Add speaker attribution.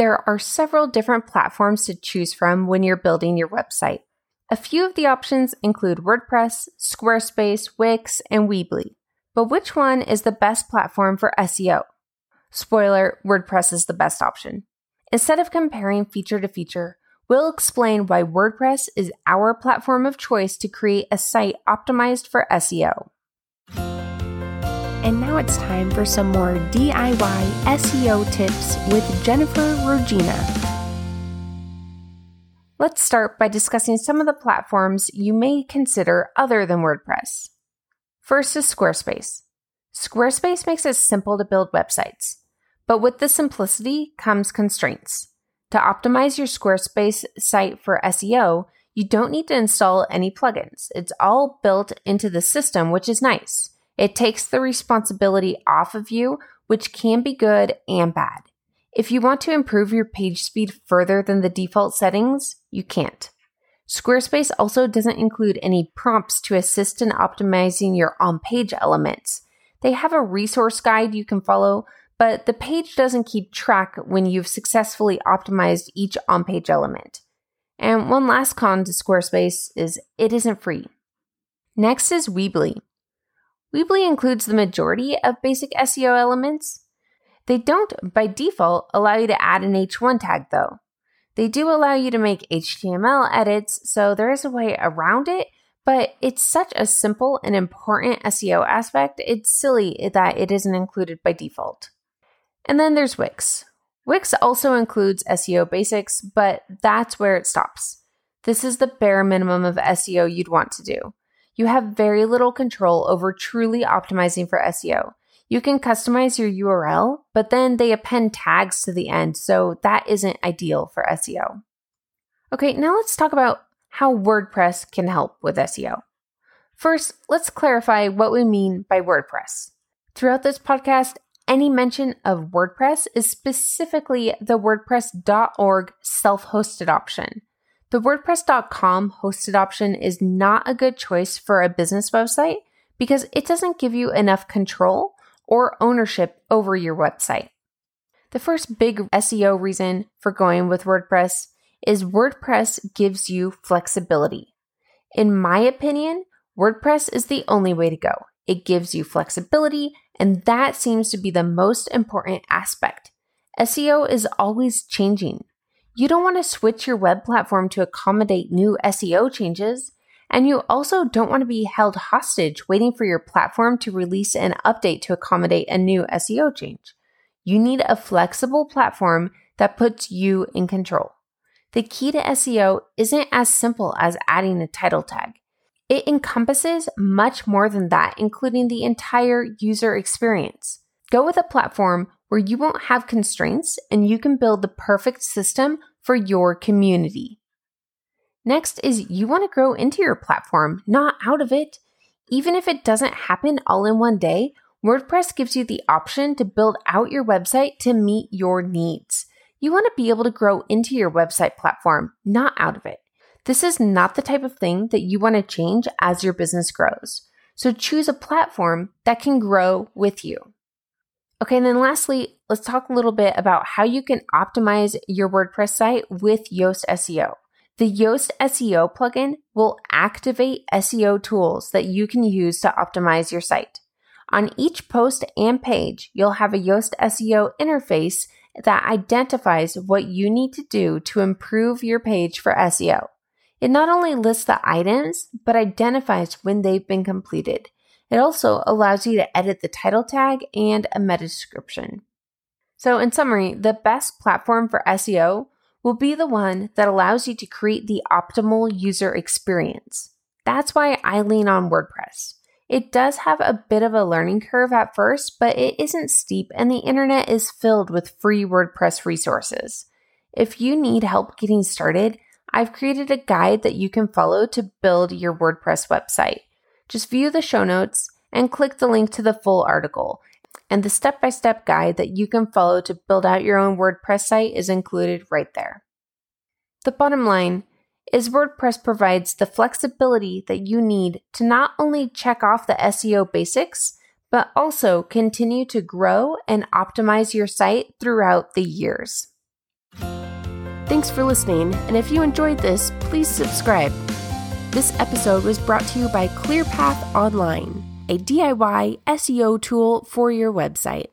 Speaker 1: There are several different platforms to choose from when you're building your website. A few of the options include WordPress, Squarespace, Wix, and Weebly. But which one is the best platform for SEO? Spoiler WordPress is the best option. Instead of comparing feature to feature, we'll explain why WordPress is our platform of choice to create a site optimized for SEO.
Speaker 2: And now it's time for some more DIY SEO tips with Jennifer Regina.
Speaker 1: Let's start by discussing some of the platforms you may consider other than WordPress. First is Squarespace. Squarespace makes it simple to build websites, but with the simplicity comes constraints. To optimize your Squarespace site for SEO, you don't need to install any plugins. It's all built into the system, which is nice. It takes the responsibility off of you, which can be good and bad. If you want to improve your page speed further than the default settings, you can't. Squarespace also doesn't include any prompts to assist in optimizing your on page elements. They have a resource guide you can follow, but the page doesn't keep track when you've successfully optimized each on page element. And one last con to Squarespace is it isn't free. Next is Weebly. Weebly includes the majority of basic SEO elements, they don't, by default, allow you to add an H1 tag though. They do allow you to make HTML edits, so there is a way around it, but it's such a simple and important SEO aspect, it's silly that it isn't included by default. And then there's Wix. Wix also includes SEO basics, but that's where it stops. This is the bare minimum of SEO you'd want to do. You have very little control over truly optimizing for SEO. You can customize your URL, but then they append tags to the end, so that isn't ideal for SEO. Okay, now let's talk about how WordPress can help with SEO. First, let's clarify what we mean by WordPress. Throughout this podcast, any mention of WordPress is specifically the WordPress.org self hosted option. The WordPress.com hosted option is not a good choice for a business website because it doesn't give you enough control or ownership over your website. The first big SEO reason for going with WordPress is WordPress gives you flexibility. In my opinion, WordPress is the only way to go. It gives you flexibility, and that seems to be the most important aspect. SEO is always changing. You don't want to switch your web platform to accommodate new SEO changes. And you also don't want to be held hostage waiting for your platform to release an update to accommodate a new SEO change. You need a flexible platform that puts you in control. The key to SEO isn't as simple as adding a title tag. It encompasses much more than that, including the entire user experience. Go with a platform where you won't have constraints and you can build the perfect system for your community. Next is you want to grow into your platform, not out of it. Even if it doesn't happen all in one day, WordPress gives you the option to build out your website to meet your needs. You want to be able to grow into your website platform, not out of it. This is not the type of thing that you want to change as your business grows. So choose a platform that can grow with you. Okay, and then lastly, let's talk a little bit about how you can optimize your WordPress site with Yoast SEO. The Yoast SEO plugin will activate SEO tools that you can use to optimize your site. On each post and page, you'll have a Yoast SEO interface that identifies what you need to do to improve your page for SEO. It not only lists the items, but identifies when they've been completed. It also allows you to edit the title tag and a meta description. So, in summary, the best platform for SEO will be the one that allows you to create the optimal user experience. That's why I lean on WordPress. It does have a bit of a learning curve at first, but it isn't steep, and the internet is filled with free WordPress resources. If you need help getting started, I've created a guide that you can follow to build your WordPress website. Just view the show notes and click the link to the full article, and the step by step guide that you can follow to build out your own WordPress site is included right there. The bottom line is WordPress provides the flexibility that you need to not only check off the SEO basics, but also continue to grow and optimize your site throughout the years.
Speaker 2: Thanks for listening, and if you enjoyed this, please subscribe. This episode was brought to you by ClearPath Online, a DIY SEO tool for your website.